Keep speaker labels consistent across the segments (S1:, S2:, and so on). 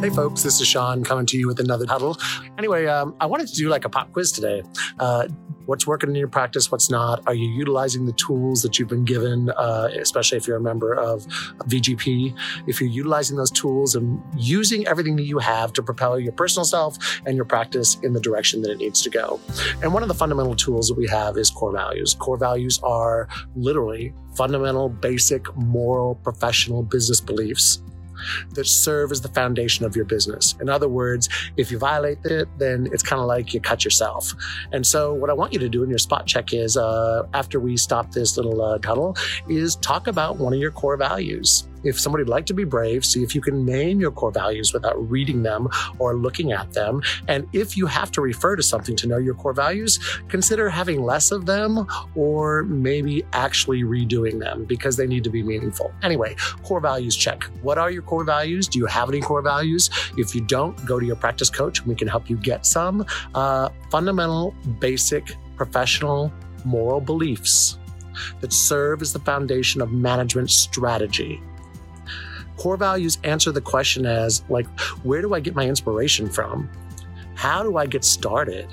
S1: Hey, folks, this is Shawn coming to you with another huddle. Anyway, um, I wanted to do like a pop quiz today. Uh, what's working in your practice? What's not? Are you utilizing the tools that you've been given, uh, especially if you're a member of VGP? If you're utilizing those tools and using everything that you have to propel your personal self and your practice in the direction that it needs to go. And one of the fundamental tools that we have is core values. Core values are literally fundamental, basic, moral, professional business beliefs that serve as the foundation of your business. In other words, if you violate it, then it's kind of like you cut yourself. And so, what I want you to do in your spot check is uh, after we stop this little uh, huddle, is talk about one of your core values if somebody would like to be brave, see if you can name your core values without reading them or looking at them. And if you have to refer to something to know your core values, consider having less of them or maybe actually redoing them because they need to be meaningful. Anyway, core values check. What are your core values? Do you have any core values? If you don't, go to your practice coach and we can help you get some uh, fundamental, basic, professional, moral beliefs that serve as the foundation of management strategy core values answer the question as like where do i get my inspiration from how do I get started?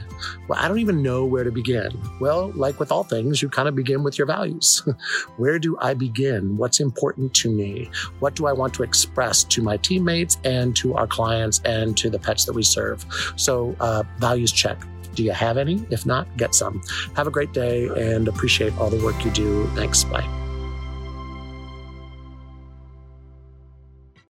S1: Well, I don't even know where to begin. Well, like with all things, you kind of begin with your values. where do I begin? What's important to me? What do I want to express to my teammates and to our clients and to the pets that we serve? So, uh, values check. Do you have any? If not, get some. Have a great day and appreciate all the work you do. Thanks. Bye.